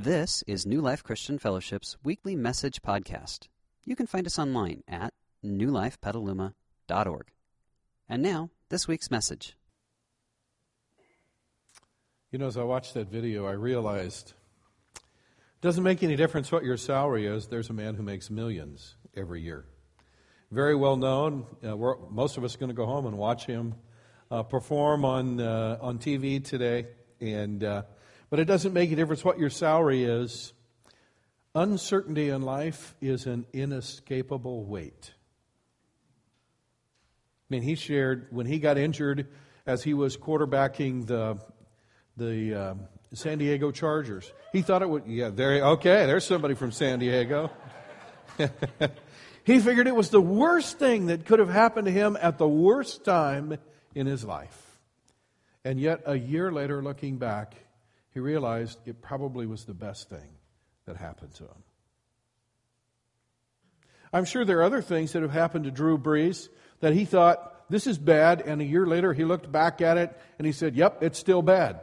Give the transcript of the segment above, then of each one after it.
This is New Life Christian Fellowship's weekly message podcast. You can find us online at newlifepetaluma.org. And now, this week's message. You know, as I watched that video, I realized it doesn't make any difference what your salary is. There's a man who makes millions every year. Very well known. Uh, most of us are going to go home and watch him uh, perform on, uh, on TV today. And uh, but it doesn't make a difference what your salary is. Uncertainty in life is an inescapable weight. I mean, he shared when he got injured as he was quarterbacking the the uh, San Diego Chargers. He thought it would. Yeah, there. Okay, there's somebody from San Diego. he figured it was the worst thing that could have happened to him at the worst time in his life. And yet, a year later, looking back, he realized it probably was the best thing that happened to him. I'm sure there are other things that have happened to Drew Brees that he thought, this is bad, and a year later he looked back at it and he said, yep, it's still bad.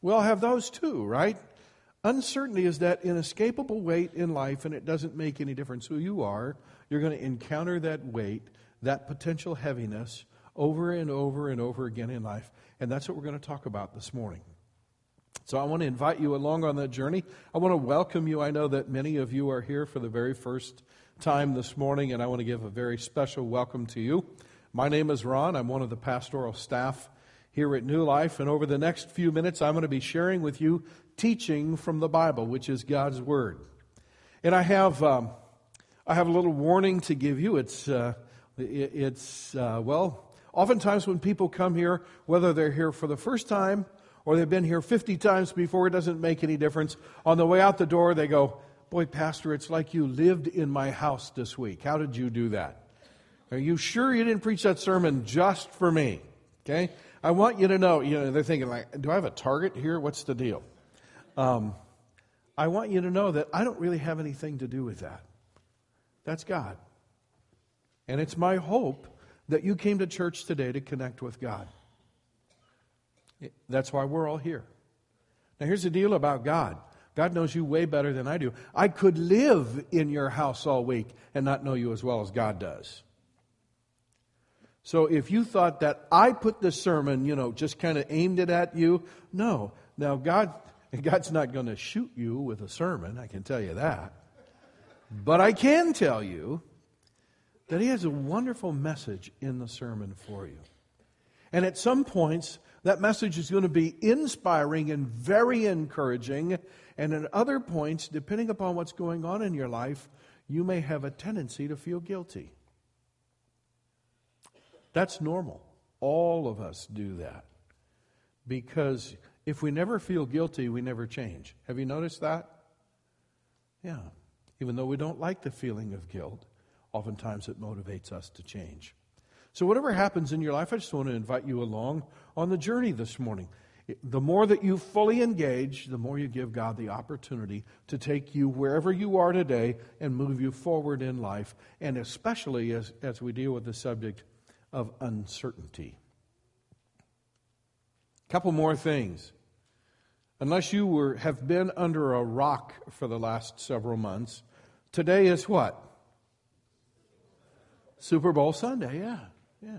We all have those too, right? Uncertainty is that inescapable weight in life, and it doesn't make any difference who you are. You're going to encounter that weight, that potential heaviness, over and over and over again in life. And that's what we're going to talk about this morning. So I want to invite you along on that journey. I want to welcome you. I know that many of you are here for the very first time this morning, and I want to give a very special welcome to you. My name is Ron. I'm one of the pastoral staff here at New Life, and over the next few minutes, I'm going to be sharing with you teaching from the Bible, which is God's Word. And I have, um, I have a little warning to give you. It's, uh, it's uh, well, Oftentimes, when people come here, whether they're here for the first time or they've been here 50 times before, it doesn't make any difference. On the way out the door, they go, Boy, Pastor, it's like you lived in my house this week. How did you do that? Are you sure you didn't preach that sermon just for me? Okay? I want you to know, you know, they're thinking, like, do I have a target here? What's the deal? Um, I want you to know that I don't really have anything to do with that. That's God. And it's my hope that you came to church today to connect with God. That's why we're all here. Now, here's the deal about God God knows you way better than I do. I could live in your house all week and not know you as well as God does. So if you thought that I put this sermon, you know, just kind of aimed it at you, no. Now, God, God's not going to shoot you with a sermon, I can tell you that. But I can tell you that he has a wonderful message in the sermon for you. And at some points, that message is going to be inspiring and very encouraging. And at other points, depending upon what's going on in your life, you may have a tendency to feel guilty. That's normal. All of us do that. Because if we never feel guilty, we never change. Have you noticed that? Yeah. Even though we don't like the feeling of guilt, oftentimes it motivates us to change. So, whatever happens in your life, I just want to invite you along on the journey this morning. The more that you fully engage, the more you give God the opportunity to take you wherever you are today and move you forward in life, and especially as, as we deal with the subject of uncertainty. A couple more things. Unless you were, have been under a rock for the last several months, today is what? Super Bowl Sunday, yeah, yeah.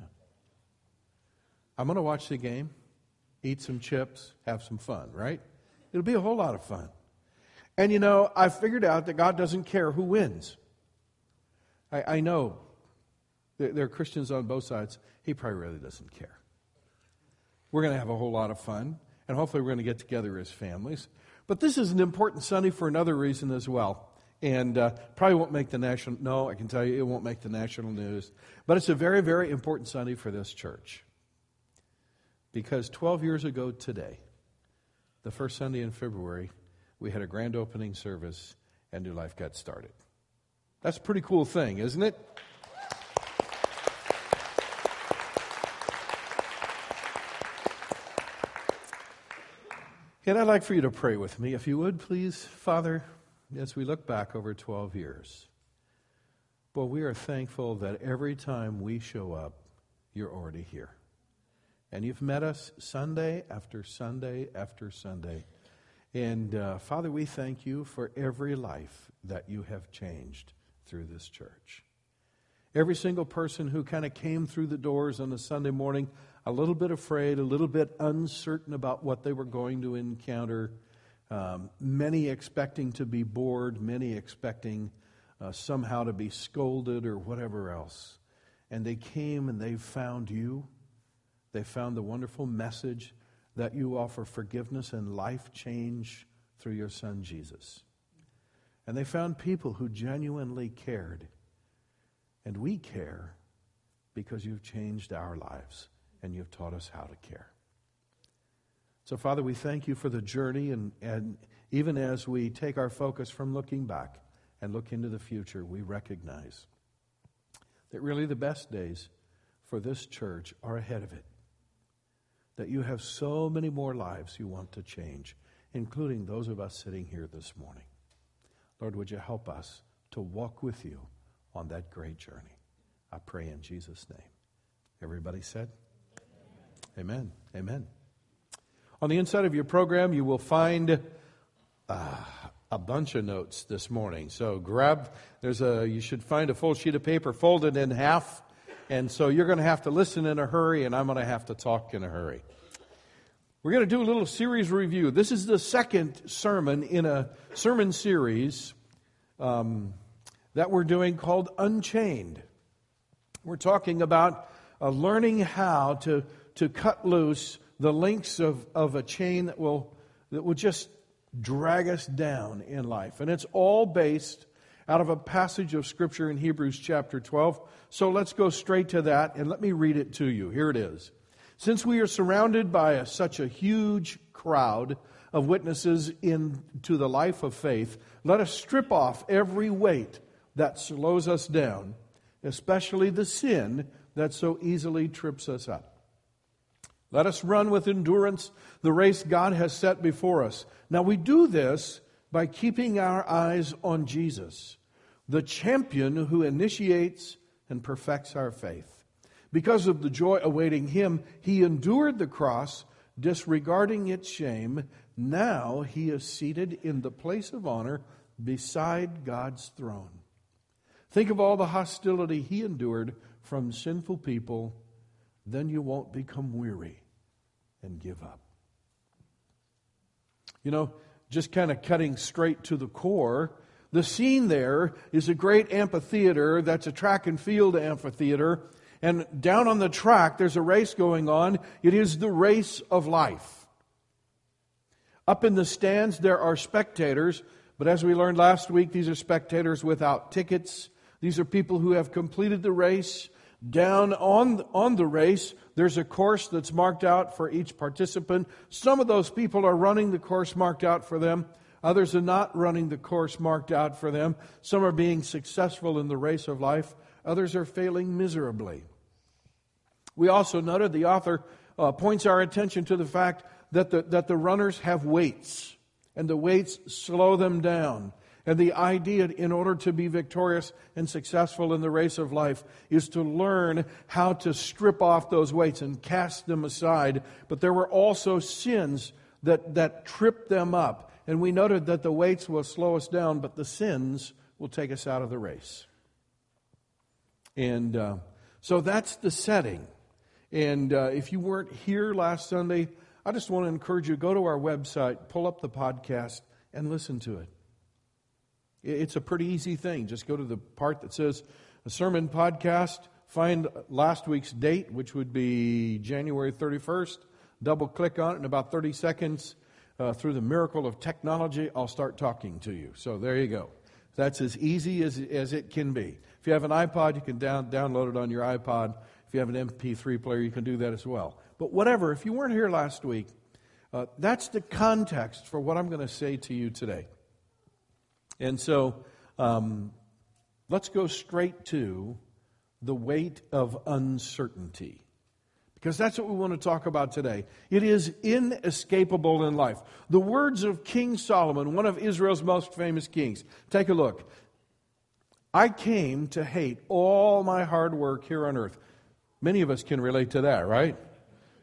I'm going to watch the game, eat some chips, have some fun, right? It'll be a whole lot of fun. And you know, I figured out that God doesn't care who wins. I, I know there are Christians on both sides. He probably really doesn't care. We're going to have a whole lot of fun, and hopefully, we're going to get together as families. But this is an important Sunday for another reason as well and uh, probably won't make the national. No, I can tell you, it won't make the national news. But it's a very, very important Sunday for this church because 12 years ago today, the first Sunday in February, we had a grand opening service, and New Life got started. That's a pretty cool thing, isn't it? And I'd like for you to pray with me, if you would, please. Father, as we look back over 12 years. Well, we are thankful that every time we show up, you're already here. And you've met us Sunday after Sunday after Sunday. And uh, Father, we thank you for every life that you have changed through this church. Every single person who kind of came through the doors on a Sunday morning a little bit afraid, a little bit uncertain about what they were going to encounter, um, many expecting to be bored, many expecting uh, somehow to be scolded or whatever else. And they came and they found you. They found the wonderful message that you offer forgiveness and life change through your son Jesus. And they found people who genuinely cared. And we care because you've changed our lives and you've taught us how to care. So, Father, we thank you for the journey, and, and even as we take our focus from looking back and look into the future, we recognize that really the best days for this church are ahead of it that you have so many more lives you want to change, including those of us sitting here this morning. Lord, would you help us to walk with you on that great journey? I pray in Jesus' name. Everybody said? Amen. Amen. On the inside of your program, you will find uh, a bunch of notes this morning. So grab, there's a, you should find a full sheet of paper folded in half and so you're going to have to listen in a hurry, and I'm going to have to talk in a hurry. We're going to do a little series review. This is the second sermon in a sermon series um, that we're doing called Unchained. We're talking about uh, learning how to, to cut loose the links of, of a chain that will, that will just drag us down in life. And it's all based out of a passage of Scripture in Hebrews chapter 12. So let's go straight to that and let me read it to you. Here it is. Since we are surrounded by a, such a huge crowd of witnesses into the life of faith, let us strip off every weight that slows us down, especially the sin that so easily trips us up. Let us run with endurance the race God has set before us. Now we do this by keeping our eyes on Jesus, the champion who initiates and perfects our faith. Because of the joy awaiting him, he endured the cross, disregarding its shame. Now he is seated in the place of honor beside God's throne. Think of all the hostility he endured from sinful people, then you won't become weary and give up. You know, just kind of cutting straight to the core, the scene there is a great amphitheater that's a track and field amphitheater. And down on the track, there's a race going on. It is the race of life. Up in the stands, there are spectators, but as we learned last week, these are spectators without tickets. These are people who have completed the race. Down on, on the race, there's a course that's marked out for each participant. Some of those people are running the course marked out for them. Others are not running the course marked out for them. Some are being successful in the race of life. Others are failing miserably. We also noted the author uh, points our attention to the fact that the, that the runners have weights, and the weights slow them down. And the idea, in order to be victorious and successful in the race of life, is to learn how to strip off those weights and cast them aside. But there were also sins that, that tripped them up. And we noted that the weights will slow us down, but the sins will take us out of the race. And uh, so that's the setting. And uh, if you weren't here last Sunday, I just want to encourage you go to our website, pull up the podcast, and listen to it. It's a pretty easy thing. Just go to the part that says a sermon podcast, find last week's date, which would be January 31st, double click on it in about 30 seconds. Uh, through the miracle of technology, I'll start talking to you. So there you go. That's as easy as, as it can be. If you have an iPod, you can down, download it on your iPod. If you have an MP3 player, you can do that as well. But whatever, if you weren't here last week, uh, that's the context for what I'm going to say to you today. And so um, let's go straight to the weight of uncertainty. Because that's what we want to talk about today. It is inescapable in life. The words of King Solomon, one of Israel's most famous kings. Take a look. I came to hate all my hard work here on earth. Many of us can relate to that, right?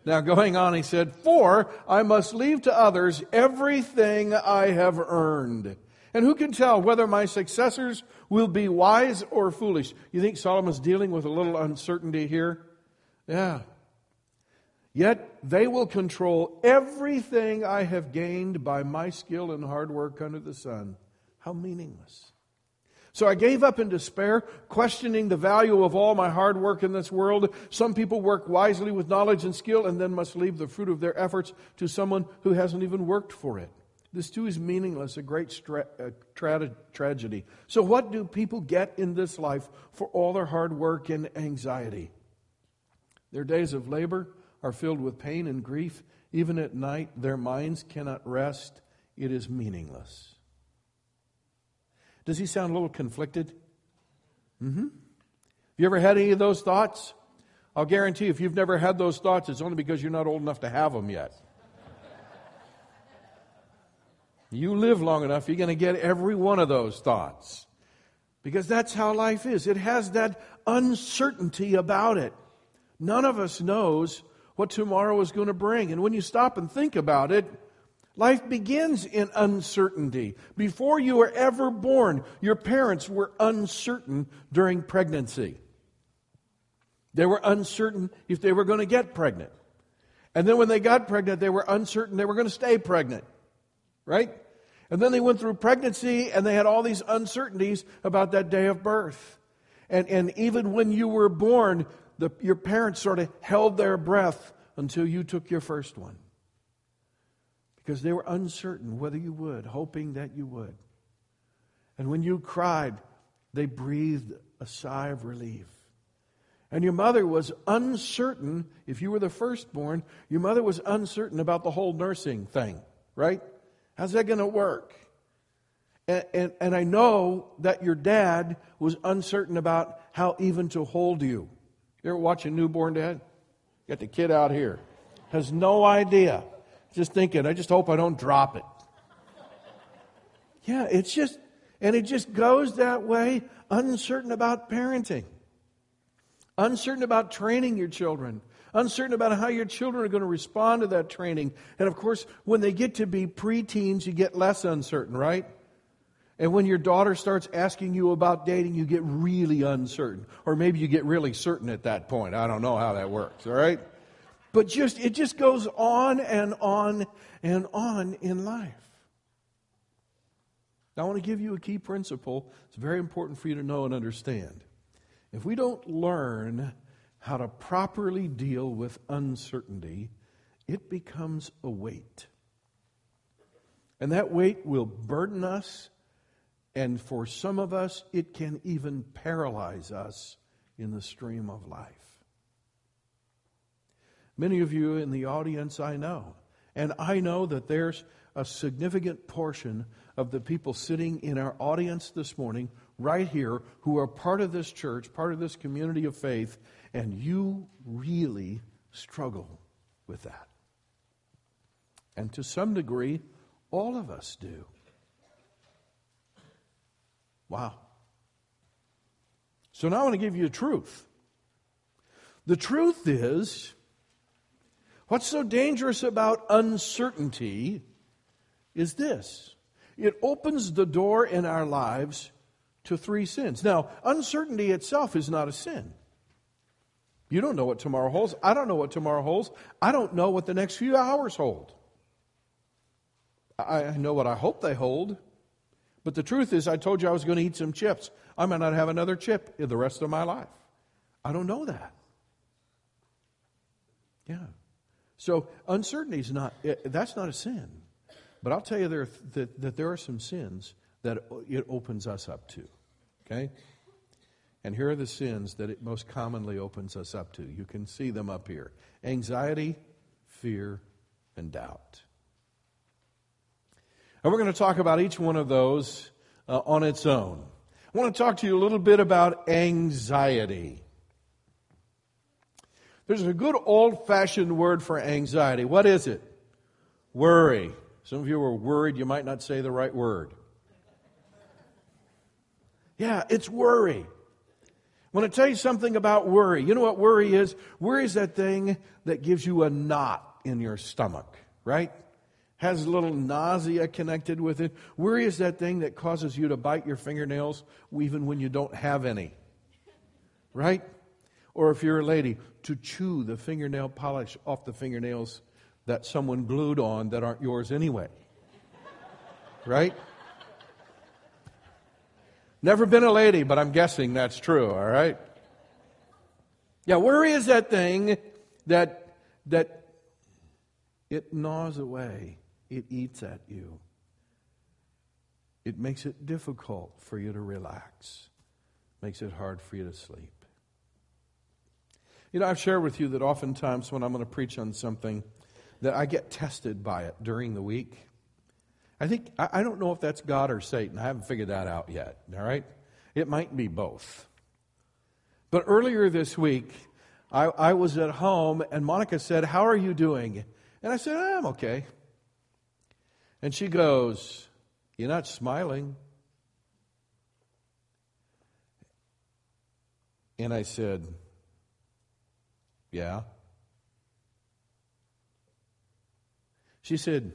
Now, going on, he said, For I must leave to others everything I have earned. And who can tell whether my successors will be wise or foolish? You think Solomon's dealing with a little uncertainty here? Yeah. Yet they will control everything I have gained by my skill and hard work under the sun. How meaningless. So I gave up in despair, questioning the value of all my hard work in this world. Some people work wisely with knowledge and skill and then must leave the fruit of their efforts to someone who hasn't even worked for it. This too is meaningless, a great stra- uh, tra- tragedy. So, what do people get in this life for all their hard work and anxiety? Their days of labor are filled with pain and grief. Even at night, their minds cannot rest. It is meaningless. Does he sound a little conflicted? Mm-hmm. Have you ever had any of those thoughts? I'll guarantee if you've never had those thoughts, it's only because you're not old enough to have them yet. You live long enough, you're going to get every one of those thoughts. Because that's how life is. It has that uncertainty about it. None of us knows what tomorrow is going to bring. And when you stop and think about it, Life begins in uncertainty. Before you were ever born, your parents were uncertain during pregnancy. They were uncertain if they were going to get pregnant. And then when they got pregnant, they were uncertain they were going to stay pregnant. Right? And then they went through pregnancy and they had all these uncertainties about that day of birth. And, and even when you were born, the, your parents sort of held their breath until you took your first one because they were uncertain whether you would, hoping that you would. And when you cried, they breathed a sigh of relief. And your mother was uncertain, if you were the firstborn, your mother was uncertain about the whole nursing thing, right? How's that going to work? And, and, and, I know that your dad was uncertain about how even to hold you. You ever watch a newborn dad? Got the kid out here. Has no idea just thinking, I just hope I don't drop it. Yeah, it's just, and it just goes that way, uncertain about parenting, uncertain about training your children, uncertain about how your children are going to respond to that training. And of course, when they get to be preteens, you get less uncertain, right? And when your daughter starts asking you about dating, you get really uncertain. Or maybe you get really certain at that point. I don't know how that works, all right? But just it just goes on and on and on in life. Now, I want to give you a key principle. It's very important for you to know and understand. If we don't learn how to properly deal with uncertainty, it becomes a weight. And that weight will burden us, and for some of us, it can even paralyze us in the stream of life. Many of you in the audience I know. And I know that there's a significant portion of the people sitting in our audience this morning, right here, who are part of this church, part of this community of faith, and you really struggle with that. And to some degree, all of us do. Wow. So now I want to give you a truth. The truth is What's so dangerous about uncertainty is this it opens the door in our lives to three sins. Now, uncertainty itself is not a sin. You don't know what tomorrow holds. I don't know what tomorrow holds. I don't know what the next few hours hold. I know what I hope they hold. But the truth is, I told you I was going to eat some chips. I might not have another chip in the rest of my life. I don't know that. Yeah. So uncertainty is not, eh, that's not a sin. But I'll tell you there, that, that there are some sins that it opens us up to. Okay? And here are the sins that it most commonly opens us up to. You can see them up here anxiety, fear, and doubt. And we're going to talk about each one of those uh, on its own. I want to talk to you a little bit about anxiety. There's a good old fashioned word for anxiety. What is it? Worry. Some of you are worried you might not say the right word. Yeah, it's worry. I want to tell you something about worry. You know what worry is? Worry is that thing that gives you a knot in your stomach, right? Has a little nausea connected with it. Worry is that thing that causes you to bite your fingernails even when you don't have any, right? Or if you're a lady, to chew the fingernail polish off the fingernails that someone glued on that aren't yours anyway. Right? Never been a lady, but I'm guessing that's true, all right? Yeah, worry is that thing that that it gnaws away, it eats at you. It makes it difficult for you to relax. Makes it hard for you to sleep. You know, I've shared with you that oftentimes when I'm going to preach on something, that I get tested by it during the week. I think, I don't know if that's God or Satan. I haven't figured that out yet, all right? It might be both. But earlier this week, I, I was at home and Monica said, How are you doing? And I said, I'm okay. And she goes, You're not smiling. And I said, yeah. She said,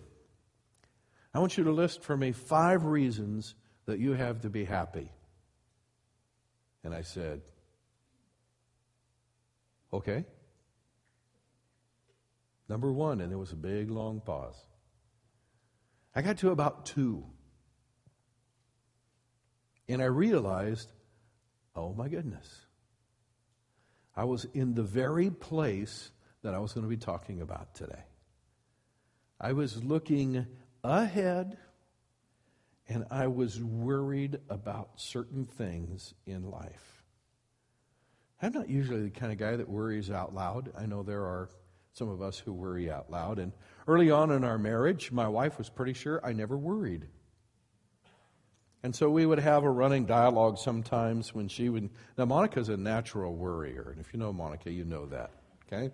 I want you to list for me five reasons that you have to be happy. And I said, Okay. Number one, and there was a big long pause. I got to about two. And I realized, oh my goodness. I was in the very place that I was going to be talking about today. I was looking ahead and I was worried about certain things in life. I'm not usually the kind of guy that worries out loud. I know there are some of us who worry out loud. And early on in our marriage, my wife was pretty sure I never worried. And so we would have a running dialogue sometimes when she would. Now, Monica's a natural worrier. And if you know Monica, you know that. Okay?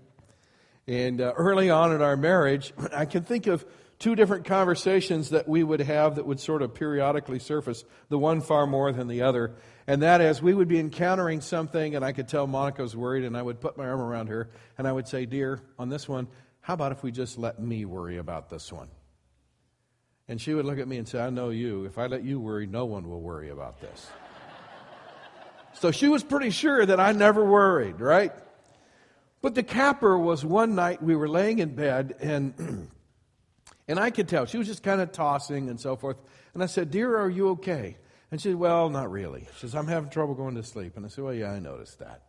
And uh, early on in our marriage, I can think of two different conversations that we would have that would sort of periodically surface, the one far more than the other. And that is, we would be encountering something, and I could tell Monica was worried, and I would put my arm around her, and I would say, Dear, on this one, how about if we just let me worry about this one? And she would look at me and say, I know you. If I let you worry, no one will worry about this. so she was pretty sure that I never worried, right? But the capper was one night we were laying in bed and and I could tell she was just kind of tossing and so forth. And I said, Dear, are you okay? And she said, Well, not really. She says, I'm having trouble going to sleep. And I said, Well, yeah, I noticed that.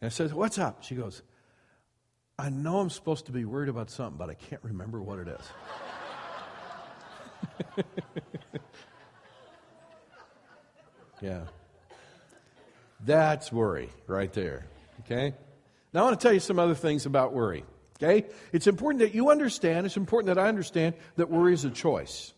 And I said, What's up? She goes, I know I'm supposed to be worried about something, but I can't remember what it is. yeah. That's worry right there. Okay? Now I want to tell you some other things about worry. Okay? It's important that you understand, it's important that I understand that worry is a choice.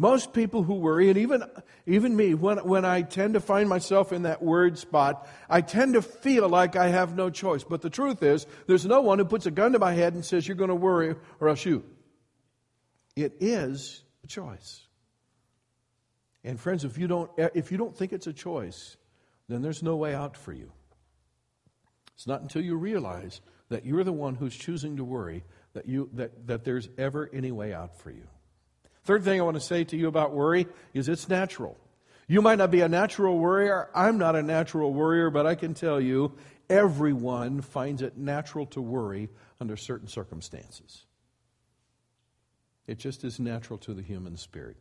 Most people who worry, and even, even me, when, when I tend to find myself in that worried spot, I tend to feel like I have no choice. But the truth is, there's no one who puts a gun to my head and says, You're going to worry or I'll shoot. It is a choice. And friends, if you don't, if you don't think it's a choice, then there's no way out for you. It's not until you realize that you're the one who's choosing to worry that, you, that, that there's ever any way out for you. Third thing I want to say to you about worry is it's natural. You might not be a natural worrier. I'm not a natural worrier, but I can tell you everyone finds it natural to worry under certain circumstances. It just is natural to the human spirit.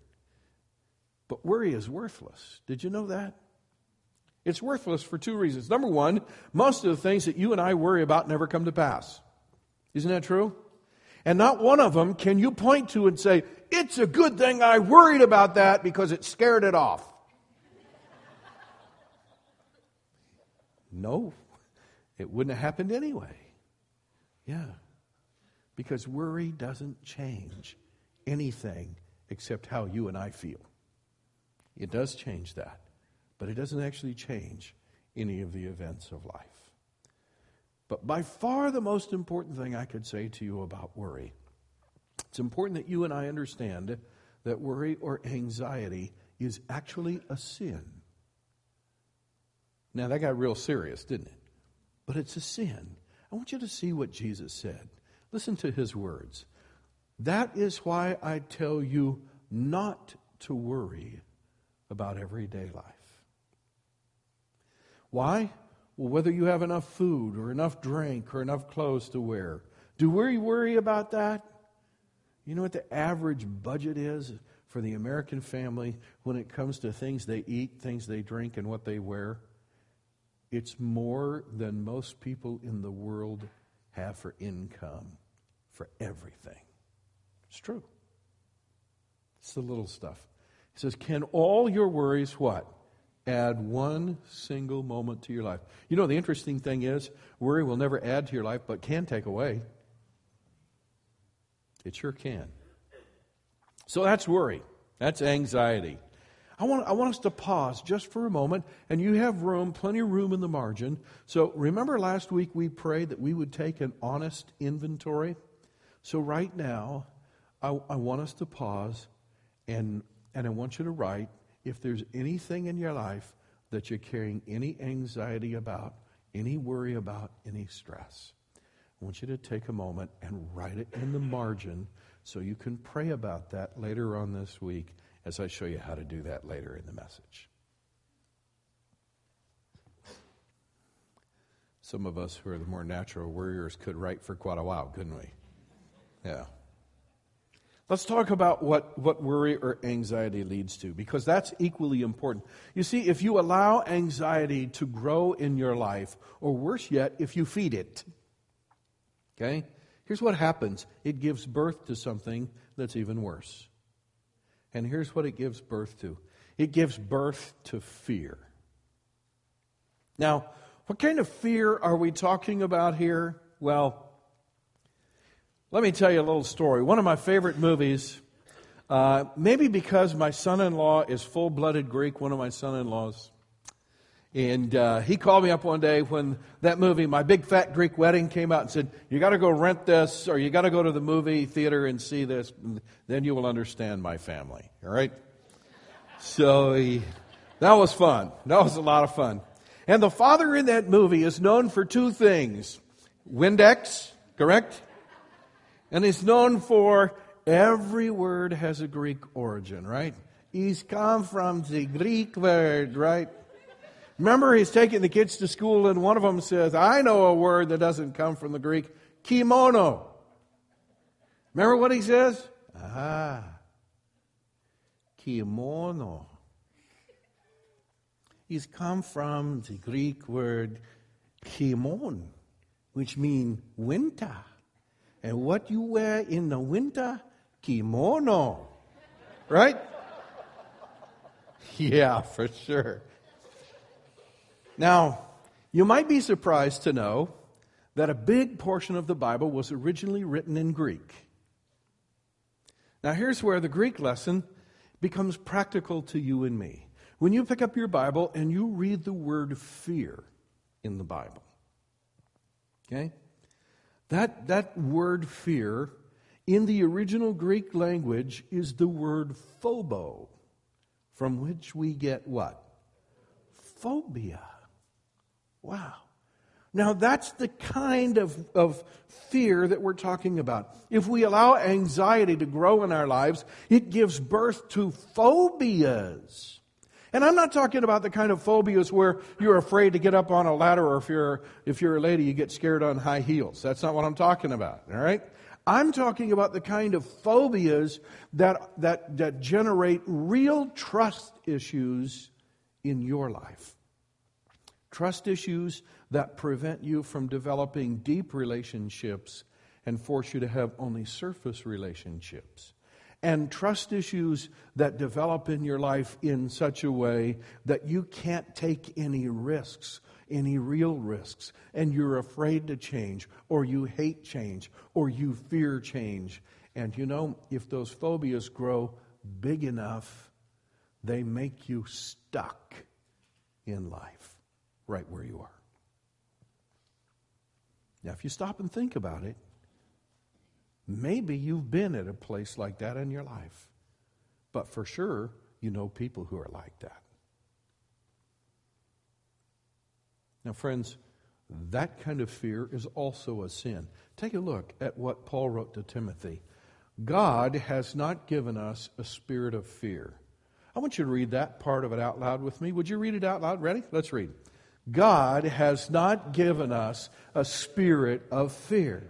But worry is worthless. Did you know that? It's worthless for two reasons. Number one, most of the things that you and I worry about never come to pass. Isn't that true? And not one of them can you point to and say, it's a good thing I worried about that because it scared it off. no, it wouldn't have happened anyway. Yeah. Because worry doesn't change anything except how you and I feel. It does change that, but it doesn't actually change any of the events of life. But by far the most important thing I could say to you about worry, it's important that you and I understand that worry or anxiety is actually a sin. Now, that got real serious, didn't it? But it's a sin. I want you to see what Jesus said. Listen to his words. That is why I tell you not to worry about everyday life. Why? Well, whether you have enough food or enough drink or enough clothes to wear. Do we worry about that? You know what the average budget is for the American family when it comes to things they eat, things they drink, and what they wear? It's more than most people in the world have for income for everything. It's true. It's the little stuff. He says, Can all your worries what? Add one single moment to your life. You know, the interesting thing is, worry will never add to your life, but can take away. It sure can. So that's worry. That's anxiety. I want, I want us to pause just for a moment, and you have room, plenty of room in the margin. So remember last week we prayed that we would take an honest inventory? So right now, I, I want us to pause, and, and I want you to write if there's anything in your life that you're carrying any anxiety about, any worry about, any stress. I want you to take a moment and write it in the margin so you can pray about that later on this week as I show you how to do that later in the message. Some of us who are the more natural warriors could write for quite a while, couldn't we? Yeah. Let's talk about what, what worry or anxiety leads to, because that's equally important. You see, if you allow anxiety to grow in your life, or worse yet, if you feed it, okay, here's what happens it gives birth to something that's even worse. And here's what it gives birth to it gives birth to fear. Now, what kind of fear are we talking about here? Well, let me tell you a little story. One of my favorite movies, uh, maybe because my son in law is full blooded Greek, one of my son in laws. And uh, he called me up one day when that movie, My Big Fat Greek Wedding, came out and said, You got to go rent this, or you got to go to the movie theater and see this. Then you will understand my family. All right? So he, that was fun. That was a lot of fun. And the father in that movie is known for two things Windex, correct? And he's known for every word has a Greek origin, right? He's come from the Greek word, right? Remember, he's taking the kids to school, and one of them says, I know a word that doesn't come from the Greek kimono. Remember what he says? Ah, kimono. He's come from the Greek word kimon, which means winter. And what you wear in the winter? Kimono. Right? Yeah, for sure. Now, you might be surprised to know that a big portion of the Bible was originally written in Greek. Now, here's where the Greek lesson becomes practical to you and me. When you pick up your Bible and you read the word fear in the Bible, okay? That, that word fear in the original Greek language is the word phobo, from which we get what? Phobia. Wow. Now, that's the kind of, of fear that we're talking about. If we allow anxiety to grow in our lives, it gives birth to phobias. And I'm not talking about the kind of phobias where you're afraid to get up on a ladder or if you're, if you're a lady, you get scared on high heels. That's not what I'm talking about, all right? I'm talking about the kind of phobias that, that, that generate real trust issues in your life. Trust issues that prevent you from developing deep relationships and force you to have only surface relationships and trust issues that develop in your life in such a way that you can't take any risks, any real risks, and you're afraid to change, or you hate change, or you fear change. And you know, if those phobias grow big enough, they make you stuck in life right where you are. Now, if you stop and think about it, Maybe you've been at a place like that in your life. But for sure, you know people who are like that. Now, friends, that kind of fear is also a sin. Take a look at what Paul wrote to Timothy. God has not given us a spirit of fear. I want you to read that part of it out loud with me. Would you read it out loud? Ready? Let's read. God has not given us a spirit of fear.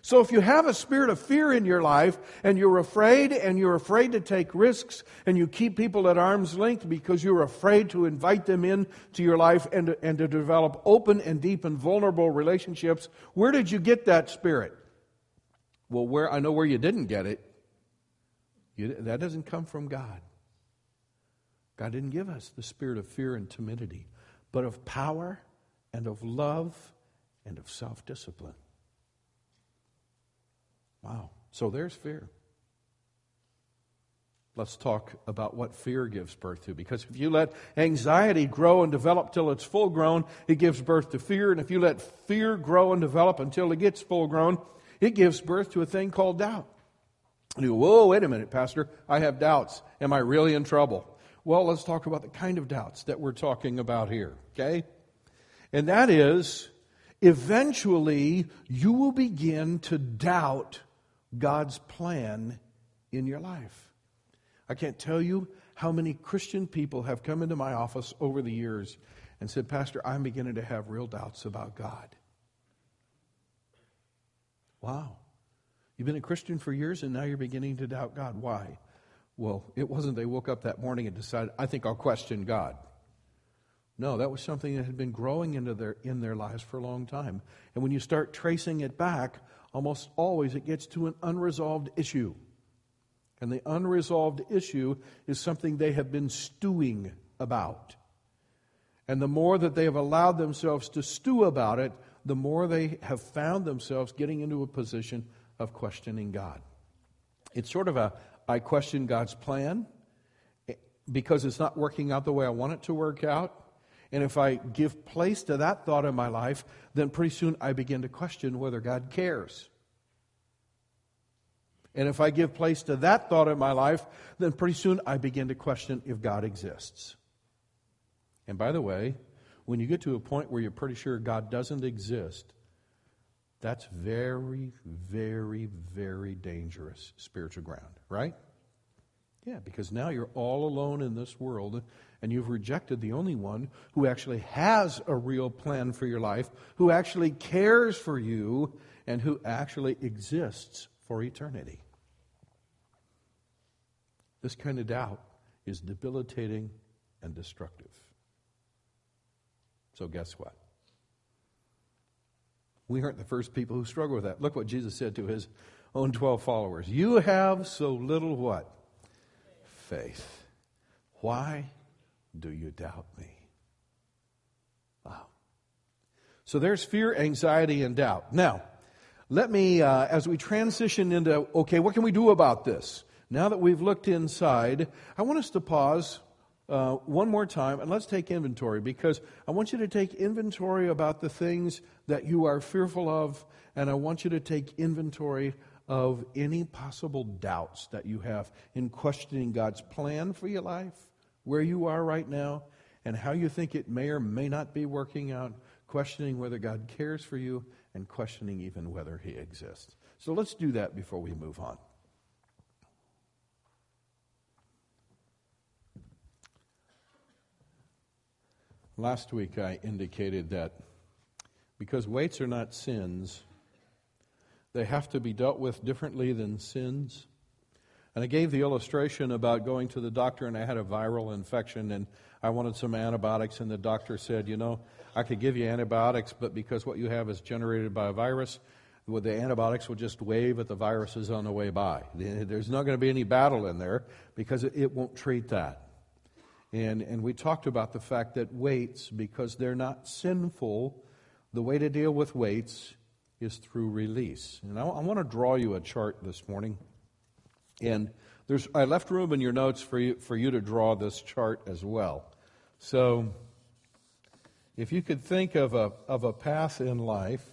So if you have a spirit of fear in your life and you're afraid and you're afraid to take risks and you keep people at arm's length because you're afraid to invite them in to your life and to, and to develop open and deep and vulnerable relationships, where did you get that spirit? Well, where I know where you didn't get it. You, that doesn't come from God. God didn't give us the spirit of fear and timidity, but of power and of love and of self discipline. Wow. So there's fear. Let's talk about what fear gives birth to. Because if you let anxiety grow and develop till it's full grown, it gives birth to fear. And if you let fear grow and develop until it gets full grown, it gives birth to a thing called doubt. And you go, whoa, wait a minute, Pastor. I have doubts. Am I really in trouble? Well, let's talk about the kind of doubts that we're talking about here, okay? And that is, eventually, you will begin to doubt God's plan in your life. I can't tell you how many Christian people have come into my office over the years and said, Pastor, I'm beginning to have real doubts about God. Wow. You've been a Christian for years and now you're beginning to doubt God. Why? Well, it wasn't they woke up that morning and decided, I think I'll question God. No, that was something that had been growing into their, in their lives for a long time. And when you start tracing it back, almost always it gets to an unresolved issue. And the unresolved issue is something they have been stewing about. And the more that they have allowed themselves to stew about it, the more they have found themselves getting into a position of questioning God. It's sort of a I question God's plan eh, because it's not working out the way I want it to work out. And if I give place to that thought in my life, then pretty soon I begin to question whether God cares. And if I give place to that thought in my life, then pretty soon I begin to question if God exists. And by the way, when you get to a point where you're pretty sure God doesn't exist, that's very, very, very dangerous spiritual ground, right? Yeah, because now you're all alone in this world and you've rejected the only one who actually has a real plan for your life, who actually cares for you, and who actually exists for eternity. This kind of doubt is debilitating and destructive. So, guess what? We aren't the first people who struggle with that. Look what Jesus said to his own 12 followers You have so little what? Faith. Why do you doubt me? Wow. So there's fear, anxiety, and doubt. Now, let me, uh, as we transition into, okay, what can we do about this? Now that we've looked inside, I want us to pause uh, one more time and let's take inventory because I want you to take inventory about the things that you are fearful of, and I want you to take inventory of any possible doubts that you have in questioning God's plan for your life where you are right now and how you think it may or may not be working out, questioning whether God cares for you, and questioning even whether He exists. So let's do that before we move on. Last week I indicated that because weights are not sins, they have to be dealt with differently than sins. And I gave the illustration about going to the doctor and I had a viral infection and I wanted some antibiotics, and the doctor said, You know, I could give you antibiotics, but because what you have is generated by a virus, the antibiotics will just wave at the viruses on the way by. There's not going to be any battle in there because it won't treat that. And, and we talked about the fact that weights, because they're not sinful, the way to deal with weights is through release. And I, I want to draw you a chart this morning. And there's, I left room in your notes for you, for you to draw this chart as well. So, if you could think of a, of a path in life,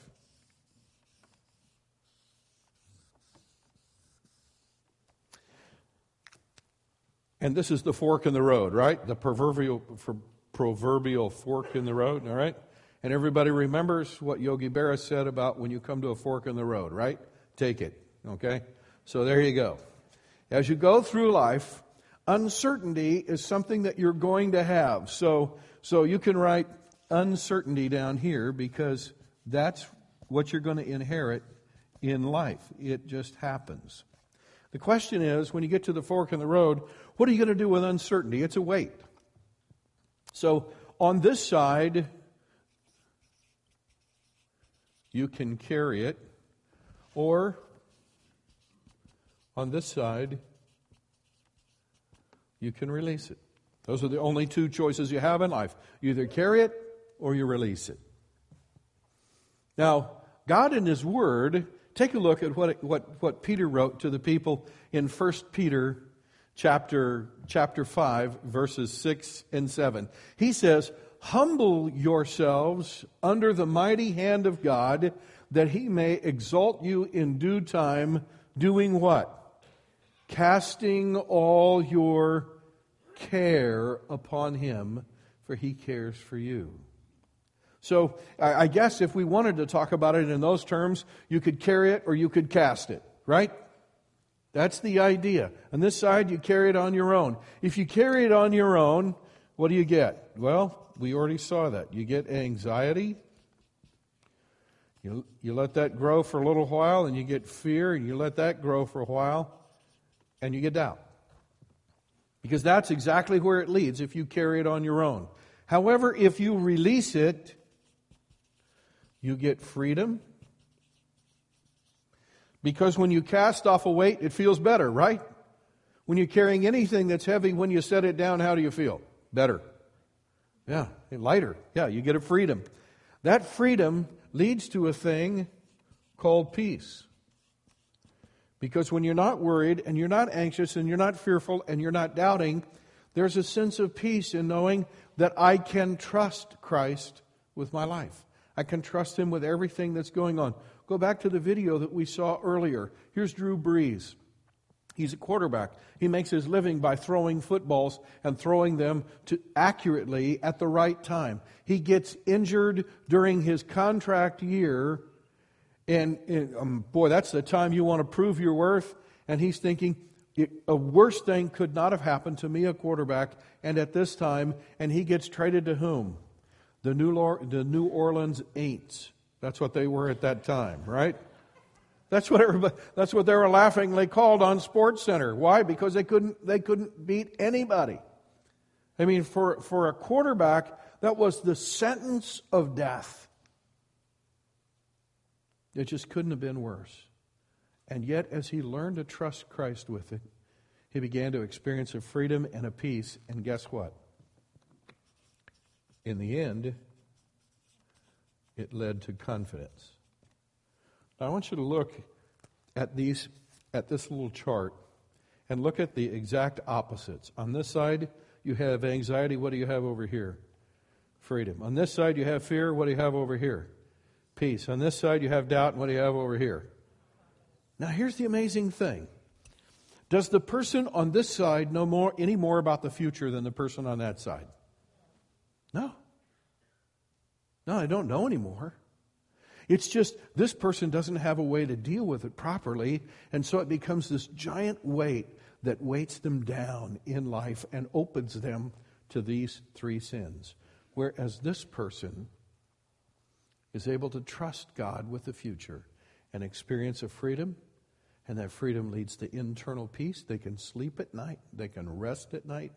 and this is the fork in the road, right? The proverbial, proverbial fork in the road, all right? And everybody remembers what Yogi Berra said about when you come to a fork in the road, right? Take it, okay? So there you go. As you go through life, uncertainty is something that you're going to have. So, so you can write uncertainty down here because that's what you're going to inherit in life. It just happens. The question is when you get to the fork in the road, what are you going to do with uncertainty? It's a weight. So on this side, you can carry it, or on this side, you can release it. Those are the only two choices you have in life. You either carry it or you release it. Now, God in His Word, take a look at what, what, what Peter wrote to the people in 1 Peter chapter, chapter 5, verses 6 and 7. He says, Humble yourselves under the mighty hand of God, that he may exalt you in due time, doing what? Casting all your care upon him, for he cares for you. So I guess if we wanted to talk about it in those terms, you could carry it or you could cast it, right? That's the idea. On this side, you carry it on your own. If you carry it on your own, what do you get? Well, we already saw that. You get anxiety. You, you let that grow for a little while, and you get fear, and you let that grow for a while, and you get doubt. Because that's exactly where it leads if you carry it on your own. However, if you release it, you get freedom. Because when you cast off a weight, it feels better, right? When you're carrying anything that's heavy, when you set it down, how do you feel? Better. Yeah, lighter. Yeah, you get a freedom. That freedom leads to a thing called peace. Because when you're not worried and you're not anxious and you're not fearful and you're not doubting, there's a sense of peace in knowing that I can trust Christ with my life. I can trust him with everything that's going on. Go back to the video that we saw earlier. Here's Drew Brees. He's a quarterback. He makes his living by throwing footballs and throwing them to accurately at the right time. He gets injured during his contract year, and, and um, boy, that's the time you want to prove your worth. And he's thinking, a worse thing could not have happened to me, a quarterback, and at this time, and he gets traded to whom? the New, the New Orleans Aints. That's what they were at that time, right? That's what everybody, that's what they were laughingly called on Sports Center. Why? Because they couldn't they couldn't beat anybody. I mean, for, for a quarterback, that was the sentence of death. It just couldn't have been worse. And yet, as he learned to trust Christ with it, he began to experience a freedom and a peace. And guess what? in the end, it led to confidence. Now, I want you to look at these at this little chart and look at the exact opposites. On this side, you have anxiety. What do you have over here? Freedom. On this side, you have fear. What do you have over here? Peace. On this side, you have doubt. And what do you have over here? Now, here's the amazing thing. Does the person on this side know more, any more about the future than the person on that side? No. No, I don't know anymore. It's just this person doesn't have a way to deal with it properly, and so it becomes this giant weight that weights them down in life and opens them to these three sins. Whereas this person is able to trust God with the future and experience a freedom, and that freedom leads to internal peace. They can sleep at night, they can rest at night.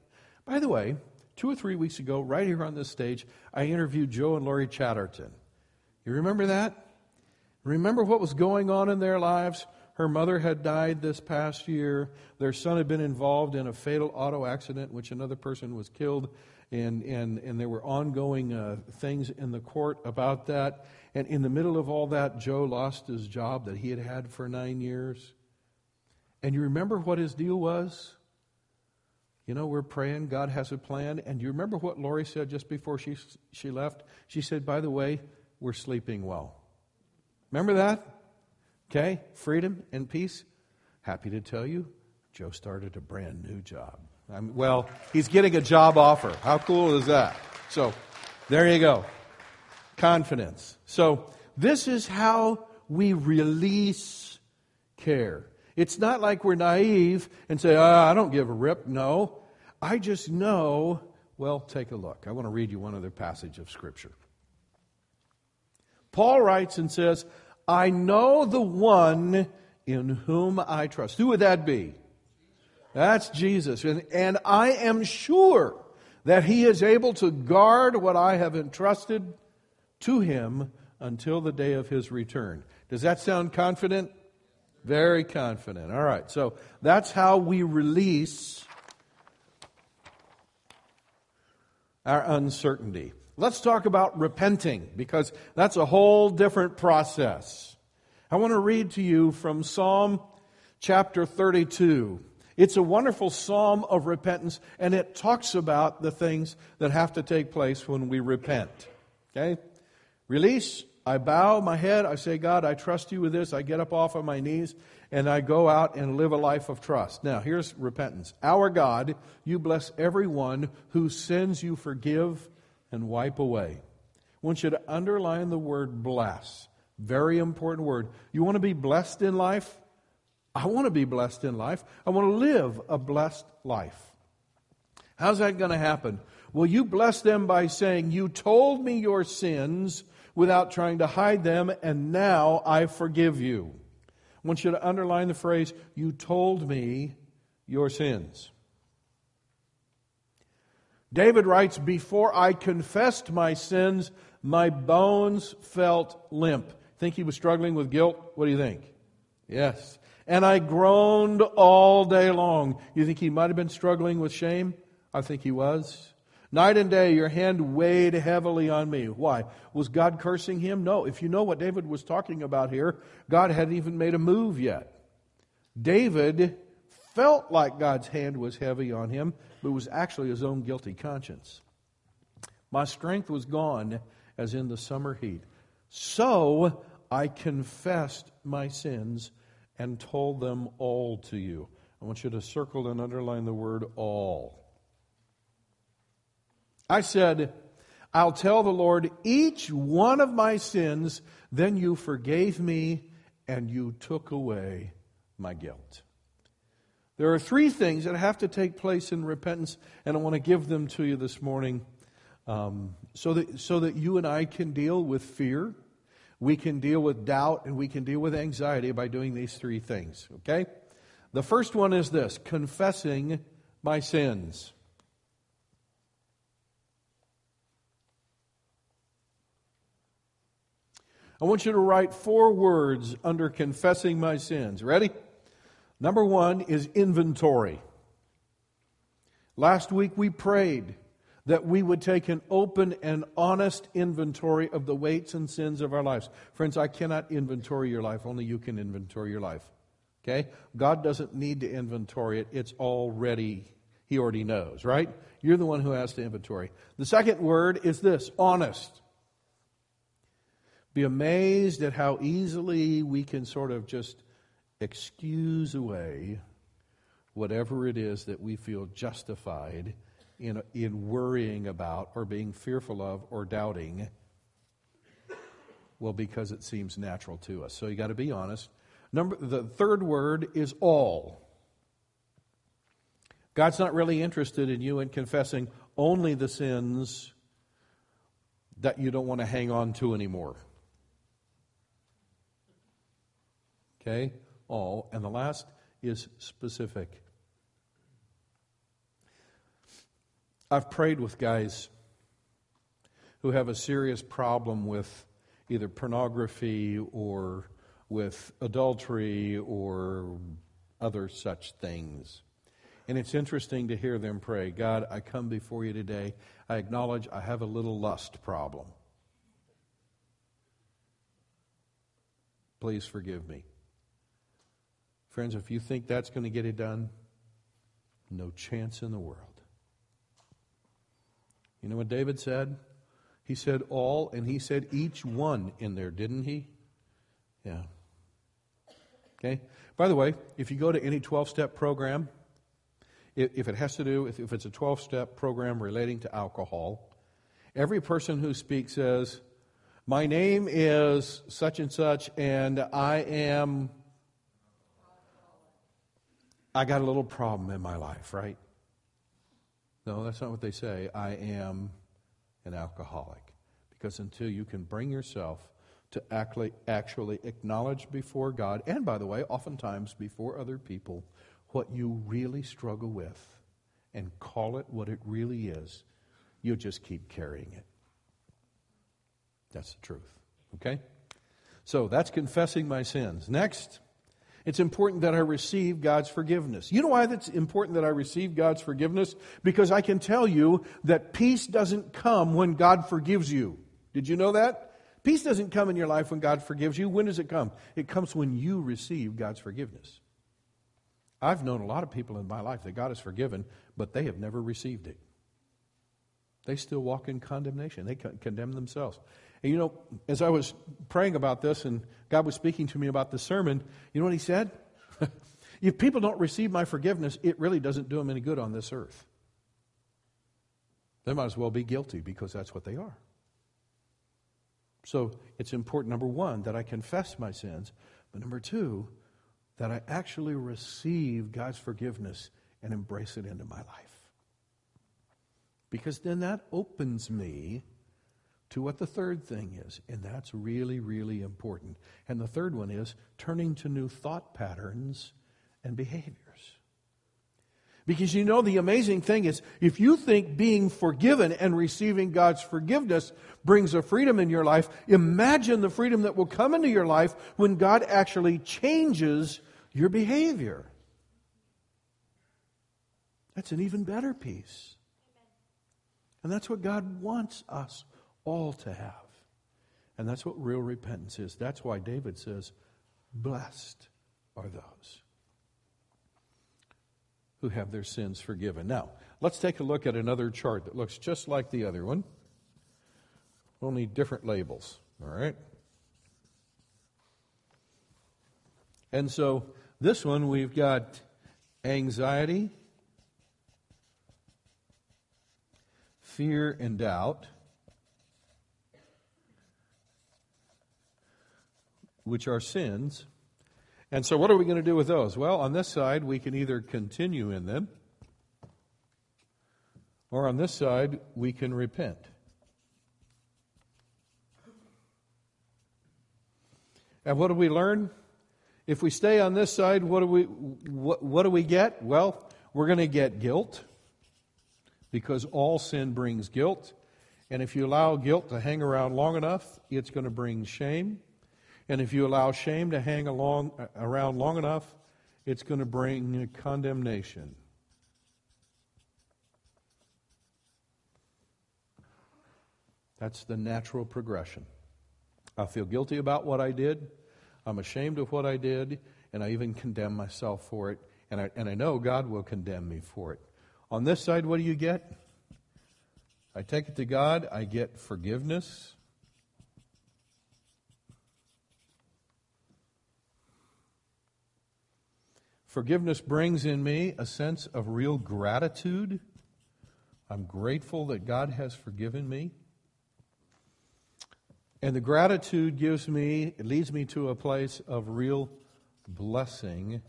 By the way, two or three weeks ago, right here on this stage, I interviewed Joe and Lori Chatterton. You remember that? Remember what was going on in their lives? Her mother had died this past year. Their son had been involved in a fatal auto accident, in which another person was killed. And, and, and there were ongoing uh, things in the court about that. And in the middle of all that, Joe lost his job that he had had for nine years. And you remember what his deal was? you know, we're praying, God has a plan. And you remember what Lori said just before she, she left? She said, by the way, we're sleeping well. Remember that? Okay, freedom and peace. Happy to tell you, Joe started a brand new job. I'm, well, he's getting a job offer. How cool is that? So, there you go. confidence. So, this is how we release care. It's not like we're naive and say, oh, I don't give a rip. No. I just know. Well, take a look. I want to read you one other passage of Scripture. Paul writes and says, I know the one in whom I trust. Who would that be? That's Jesus. And, and I am sure that he is able to guard what I have entrusted to him until the day of his return. Does that sound confident? Very confident. All right. So that's how we release our uncertainty. Let's talk about repenting because that's a whole different process. I want to read to you from Psalm chapter 32. It's a wonderful psalm of repentance, and it talks about the things that have to take place when we repent. Okay? Release. I bow my head. I say, God, I trust you with this. I get up off of my knees and I go out and live a life of trust. Now, here's repentance. Our God, you bless everyone whose sins you forgive and wipe away. I want you to underline the word bless. Very important word. You want to be blessed in life? I want to be blessed in life. I want to live a blessed life. How's that going to happen? Well, you bless them by saying, You told me your sins without trying to hide them, and now I forgive you. I want you to underline the phrase, You told me your sins. David writes, Before I confessed my sins, my bones felt limp. Think he was struggling with guilt? What do you think? Yes. And I groaned all day long. You think he might have been struggling with shame? I think he was. Night and day, your hand weighed heavily on me. Why? Was God cursing him? No. If you know what David was talking about here, God hadn't even made a move yet. David felt like God's hand was heavy on him, but it was actually his own guilty conscience. My strength was gone as in the summer heat. So I confessed my sins and told them all to you. I want you to circle and underline the word all. I said, I'll tell the Lord each one of my sins, then you forgave me and you took away my guilt. There are three things that have to take place in repentance, and I want to give them to you this morning um, so, that, so that you and I can deal with fear, we can deal with doubt, and we can deal with anxiety by doing these three things. Okay? The first one is this confessing my sins. I want you to write four words under confessing my sins. Ready? Number one is inventory. Last week we prayed that we would take an open and honest inventory of the weights and sins of our lives. Friends, I cannot inventory your life, only you can inventory your life. Okay? God doesn't need to inventory it, it's already, He already knows, right? You're the one who has to inventory. The second word is this honest. Be amazed at how easily we can sort of just excuse away whatever it is that we feel justified in, in worrying about or being fearful of or doubting. Well, because it seems natural to us. So you got to be honest. Number the third word is all. God's not really interested in you in confessing only the sins that you don't want to hang on to anymore. Okay? all. And the last is specific. I've prayed with guys who have a serious problem with either pornography or with adultery or other such things. And it's interesting to hear them pray God, I come before you today. I acknowledge I have a little lust problem. Please forgive me. Friends, if you think that's going to get it done, no chance in the world. You know what David said? He said all, and he said each one in there, didn't he? Yeah. Okay? By the way, if you go to any 12 step program, if it has to do, if it's a 12 step program relating to alcohol, every person who speaks says, My name is such and such, and I am. I got a little problem in my life, right? No, that's not what they say. I am an alcoholic. Because until you can bring yourself to actually, actually acknowledge before God, and by the way, oftentimes before other people, what you really struggle with and call it what it really is, you'll just keep carrying it. That's the truth. Okay? So that's confessing my sins. Next, it's important that I receive God's forgiveness. You know why that's important that I receive God's forgiveness? Because I can tell you that peace doesn't come when God forgives you. Did you know that? Peace doesn't come in your life when God forgives you. When does it come? It comes when you receive God's forgiveness. I've known a lot of people in my life that God has forgiven, but they have never received it. They still walk in condemnation. They condemn themselves. And you know, as I was praying about this and God was speaking to me about the sermon, you know what he said? if people don't receive my forgiveness, it really doesn't do them any good on this earth. They might as well be guilty because that's what they are. So it's important, number one, that I confess my sins, but number two, that I actually receive God's forgiveness and embrace it into my life. Because then that opens me to what the third thing is, and that's really, really important. And the third one is turning to new thought patterns and behaviors. Because you know, the amazing thing is, if you think being forgiven and receiving God's forgiveness brings a freedom in your life, imagine the freedom that will come into your life when God actually changes your behavior. That's an even better peace. And that's what God wants us all to have. And that's what real repentance is. That's why David says, Blessed are those who have their sins forgiven. Now, let's take a look at another chart that looks just like the other one, only different labels. All right? And so, this one we've got anxiety, fear, and doubt. Which are sins. And so, what are we going to do with those? Well, on this side, we can either continue in them, or on this side, we can repent. And what do we learn? If we stay on this side, what do we, what, what do we get? Well, we're going to get guilt because all sin brings guilt. And if you allow guilt to hang around long enough, it's going to bring shame. And if you allow shame to hang along, uh, around long enough, it's going to bring condemnation. That's the natural progression. I feel guilty about what I did. I'm ashamed of what I did, and I even condemn myself for it. And I, and I know God will condemn me for it. On this side, what do you get? I take it to God, I get forgiveness. Forgiveness brings in me a sense of real gratitude. I'm grateful that God has forgiven me. And the gratitude gives me, it leads me to a place of real blessing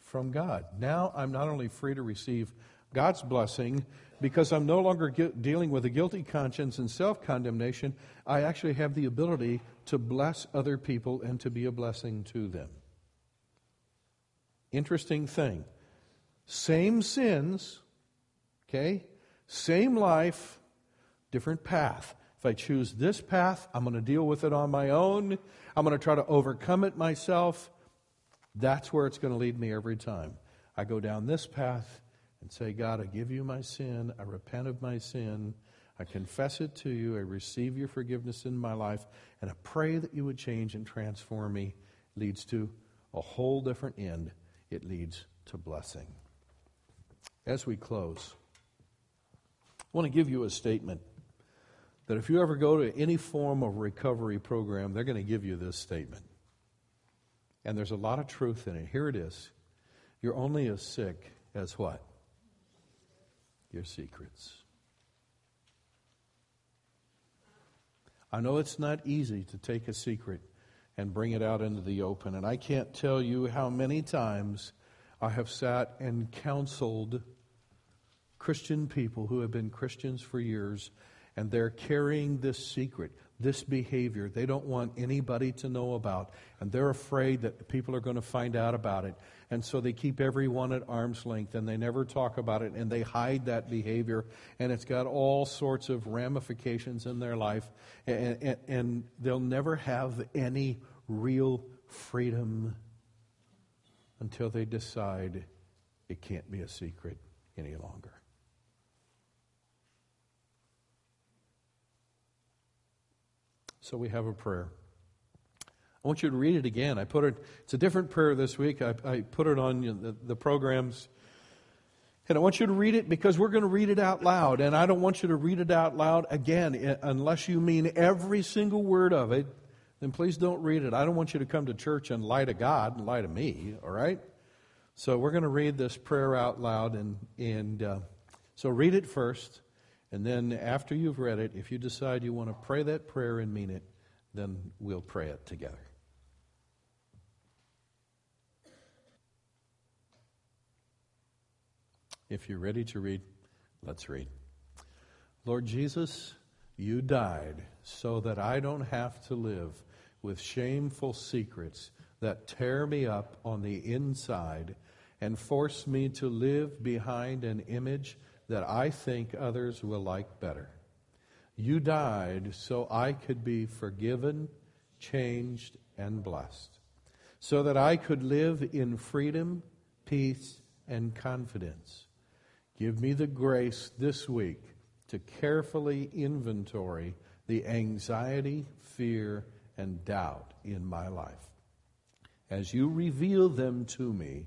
from God. Now I'm not only free to receive God's blessing, because I'm no longer dealing with a guilty conscience and self condemnation, I actually have the ability to bless other people and to be a blessing to them. Interesting thing. Same sins, okay? Same life, different path. If I choose this path, I'm going to deal with it on my own. I'm going to try to overcome it myself. That's where it's going to lead me every time. I go down this path and say, God, I give you my sin. I repent of my sin. I confess it to you. I receive your forgiveness in my life. And I pray that you would change and transform me. Leads to a whole different end it leads to blessing. As we close, I want to give you a statement that if you ever go to any form of recovery program, they're going to give you this statement. And there's a lot of truth in it. Here it is. You're only as sick as what? Your secrets. I know it's not easy to take a secret and bring it out into the open. And I can't tell you how many times I have sat and counseled Christian people who have been Christians for years, and they're carrying this secret, this behavior they don't want anybody to know about, and they're afraid that people are going to find out about it. And so they keep everyone at arm's length and they never talk about it and they hide that behavior, and it's got all sorts of ramifications in their life, and, and, and they'll never have any real freedom until they decide it can't be a secret any longer. So we have a prayer. I want you to read it again. I put it, it's a different prayer this week. I, I put it on the, the programs. And I want you to read it because we're going to read it out loud. And I don't want you to read it out loud again unless you mean every single word of it. Then please don't read it. I don't want you to come to church and lie to God and lie to me, all right? So we're going to read this prayer out loud. And, and uh, so read it first. And then after you've read it, if you decide you want to pray that prayer and mean it, then we'll pray it together. If you're ready to read, let's read. Lord Jesus, you died so that I don't have to live with shameful secrets that tear me up on the inside and force me to live behind an image that I think others will like better. You died so I could be forgiven, changed, and blessed, so that I could live in freedom, peace, and confidence. Give me the grace this week to carefully inventory the anxiety, fear, and doubt in my life. As you reveal them to me,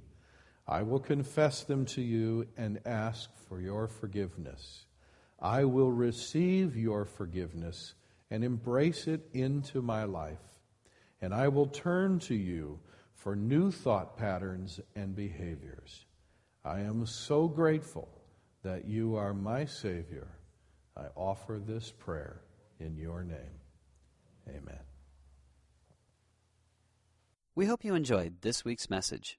I will confess them to you and ask for your forgiveness. I will receive your forgiveness and embrace it into my life. And I will turn to you for new thought patterns and behaviors. I am so grateful that you are my Savior. I offer this prayer in your name. Amen. We hope you enjoyed this week's message.